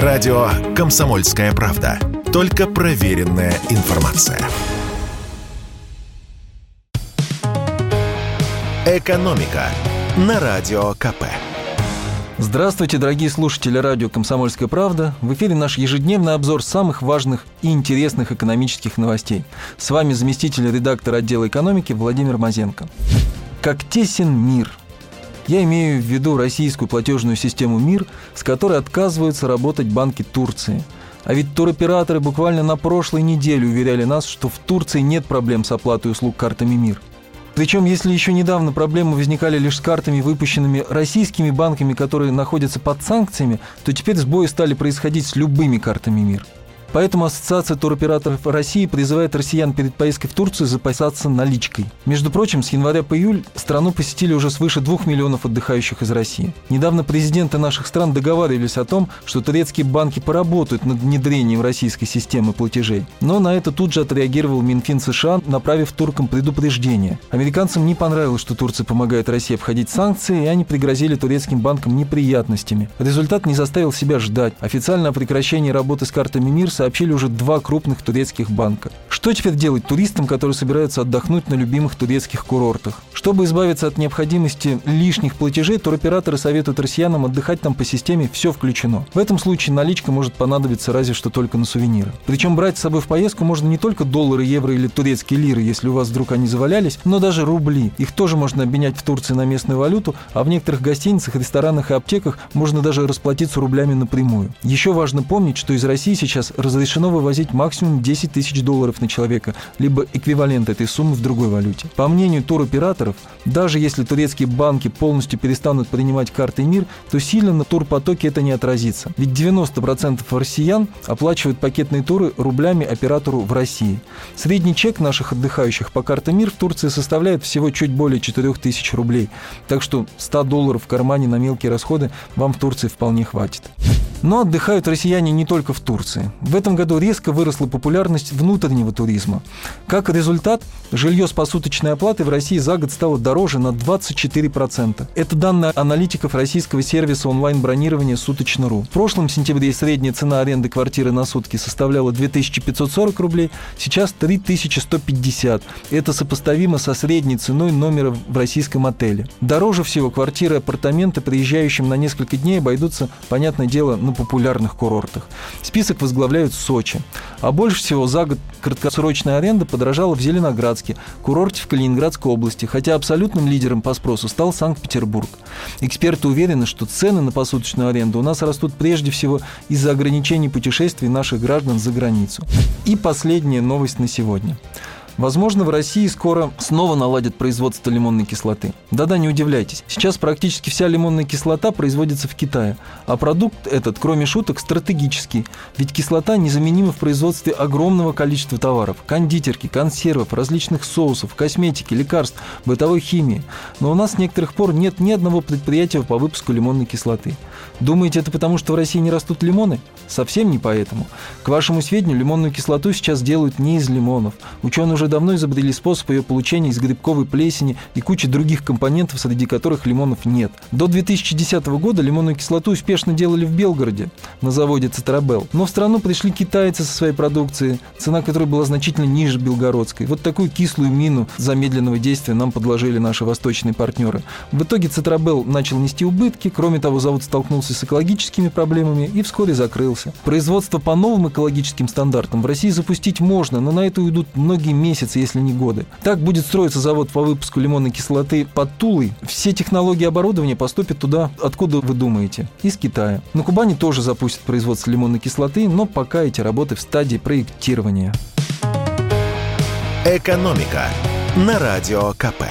Радио «Комсомольская правда». Только проверенная информация. «Экономика» на Радио КП. Здравствуйте, дорогие слушатели радио «Комсомольская правда». В эфире наш ежедневный обзор самых важных и интересных экономических новостей. С вами заместитель редактора отдела экономики Владимир Мазенко. Как тесен мир – я имею в виду российскую платежную систему МИР, с которой отказываются работать банки Турции. А ведь туроператоры буквально на прошлой неделе уверяли нас, что в Турции нет проблем с оплатой услуг картами МИР. Причем, если еще недавно проблемы возникали лишь с картами, выпущенными российскими банками, которые находятся под санкциями, то теперь сбои стали происходить с любыми картами МИР. Поэтому Ассоциация туроператоров России призывает россиян перед поездкой в Турцию запасаться наличкой. Между прочим, с января по июль страну посетили уже свыше двух миллионов отдыхающих из России. Недавно президенты наших стран договаривались о том, что турецкие банки поработают над внедрением российской системы платежей. Но на это тут же отреагировал Минфин США, направив туркам предупреждение. Американцам не понравилось, что Турция помогает России обходить санкции, и они пригрозили турецким банкам неприятностями. Результат не заставил себя ждать. Официально о прекращении работы с картами МИР сообщили уже два крупных турецких банка. Что теперь делать туристам, которые собираются отдохнуть на любимых турецких курортах? Чтобы избавиться от необходимости лишних платежей, туроператоры советуют россиянам отдыхать там по системе «все включено». В этом случае наличка может понадобиться разве что только на сувениры. Причем брать с собой в поездку можно не только доллары, евро или турецкие лиры, если у вас вдруг они завалялись, но даже рубли. Их тоже можно обменять в Турции на местную валюту, а в некоторых гостиницах, ресторанах и аптеках можно даже расплатиться рублями напрямую. Еще важно помнить, что из России сейчас раз разрешено вывозить максимум 10 тысяч долларов на человека, либо эквивалент этой суммы в другой валюте. По мнению туроператоров, даже если турецкие банки полностью перестанут принимать карты МИР, то сильно на турпотоке это не отразится. Ведь 90% россиян оплачивают пакетные туры рублями оператору в России. Средний чек наших отдыхающих по карте МИР в Турции составляет всего чуть более 4 тысяч рублей. Так что 100 долларов в кармане на мелкие расходы вам в Турции вполне хватит. Но отдыхают россияне не только в Турции. В этом году резко выросла популярность внутреннего туризма. Как результат, жилье с посуточной оплатой в России за год стало дороже на 24%. Это данные аналитиков российского сервиса онлайн-бронирования «Суточно.ру». В прошлом сентябре средняя цена аренды квартиры на сутки составляла 2540 рублей, сейчас 3150. Это сопоставимо со средней ценой номера в российском отеле. Дороже всего квартиры и апартаменты приезжающим на несколько дней обойдутся, понятное дело, на популярных курортах. Список возглавляют Сочи. А больше всего за год краткосрочная аренда подорожала в Зеленоградске, курорте в Калининградской области, хотя абсолютным лидером по спросу стал Санкт-Петербург. Эксперты уверены, что цены на посуточную аренду у нас растут прежде всего из-за ограничений путешествий наших граждан за границу. И последняя новость на сегодня. Возможно, в России скоро снова наладят производство лимонной кислоты. Да-да, не удивляйтесь. Сейчас практически вся лимонная кислота производится в Китае. А продукт этот, кроме шуток, стратегический. Ведь кислота незаменима в производстве огромного количества товаров. Кондитерки, консервов, различных соусов, косметики, лекарств, бытовой химии. Но у нас с некоторых пор нет ни одного предприятия по выпуску лимонной кислоты. Думаете, это потому, что в России не растут лимоны? Совсем не поэтому. К вашему сведению, лимонную кислоту сейчас делают не из лимонов. Ученые уже давно изобрели способ ее получения из грибковой плесени и кучи других компонентов, среди которых лимонов нет. До 2010 года лимонную кислоту успешно делали в Белгороде, на заводе Цитрабел. Но в страну пришли китайцы со своей продукцией, цена которой была значительно ниже белгородской. Вот такую кислую мину замедленного действия нам подложили наши восточные партнеры. В итоге Цитрабел начал нести убытки, кроме того, завод столкнулся с экологическими проблемами и вскоре закрылся. Производство по новым экологическим стандартам в России запустить можно, но на это уйдут многие месяцы месяцы, если не годы. Так будет строиться завод по выпуску лимонной кислоты под Тулой. Все технологии оборудования поступят туда, откуда вы думаете, из Китая. На Кубани тоже запустят производство лимонной кислоты, но пока эти работы в стадии проектирования. Экономика на радио КП.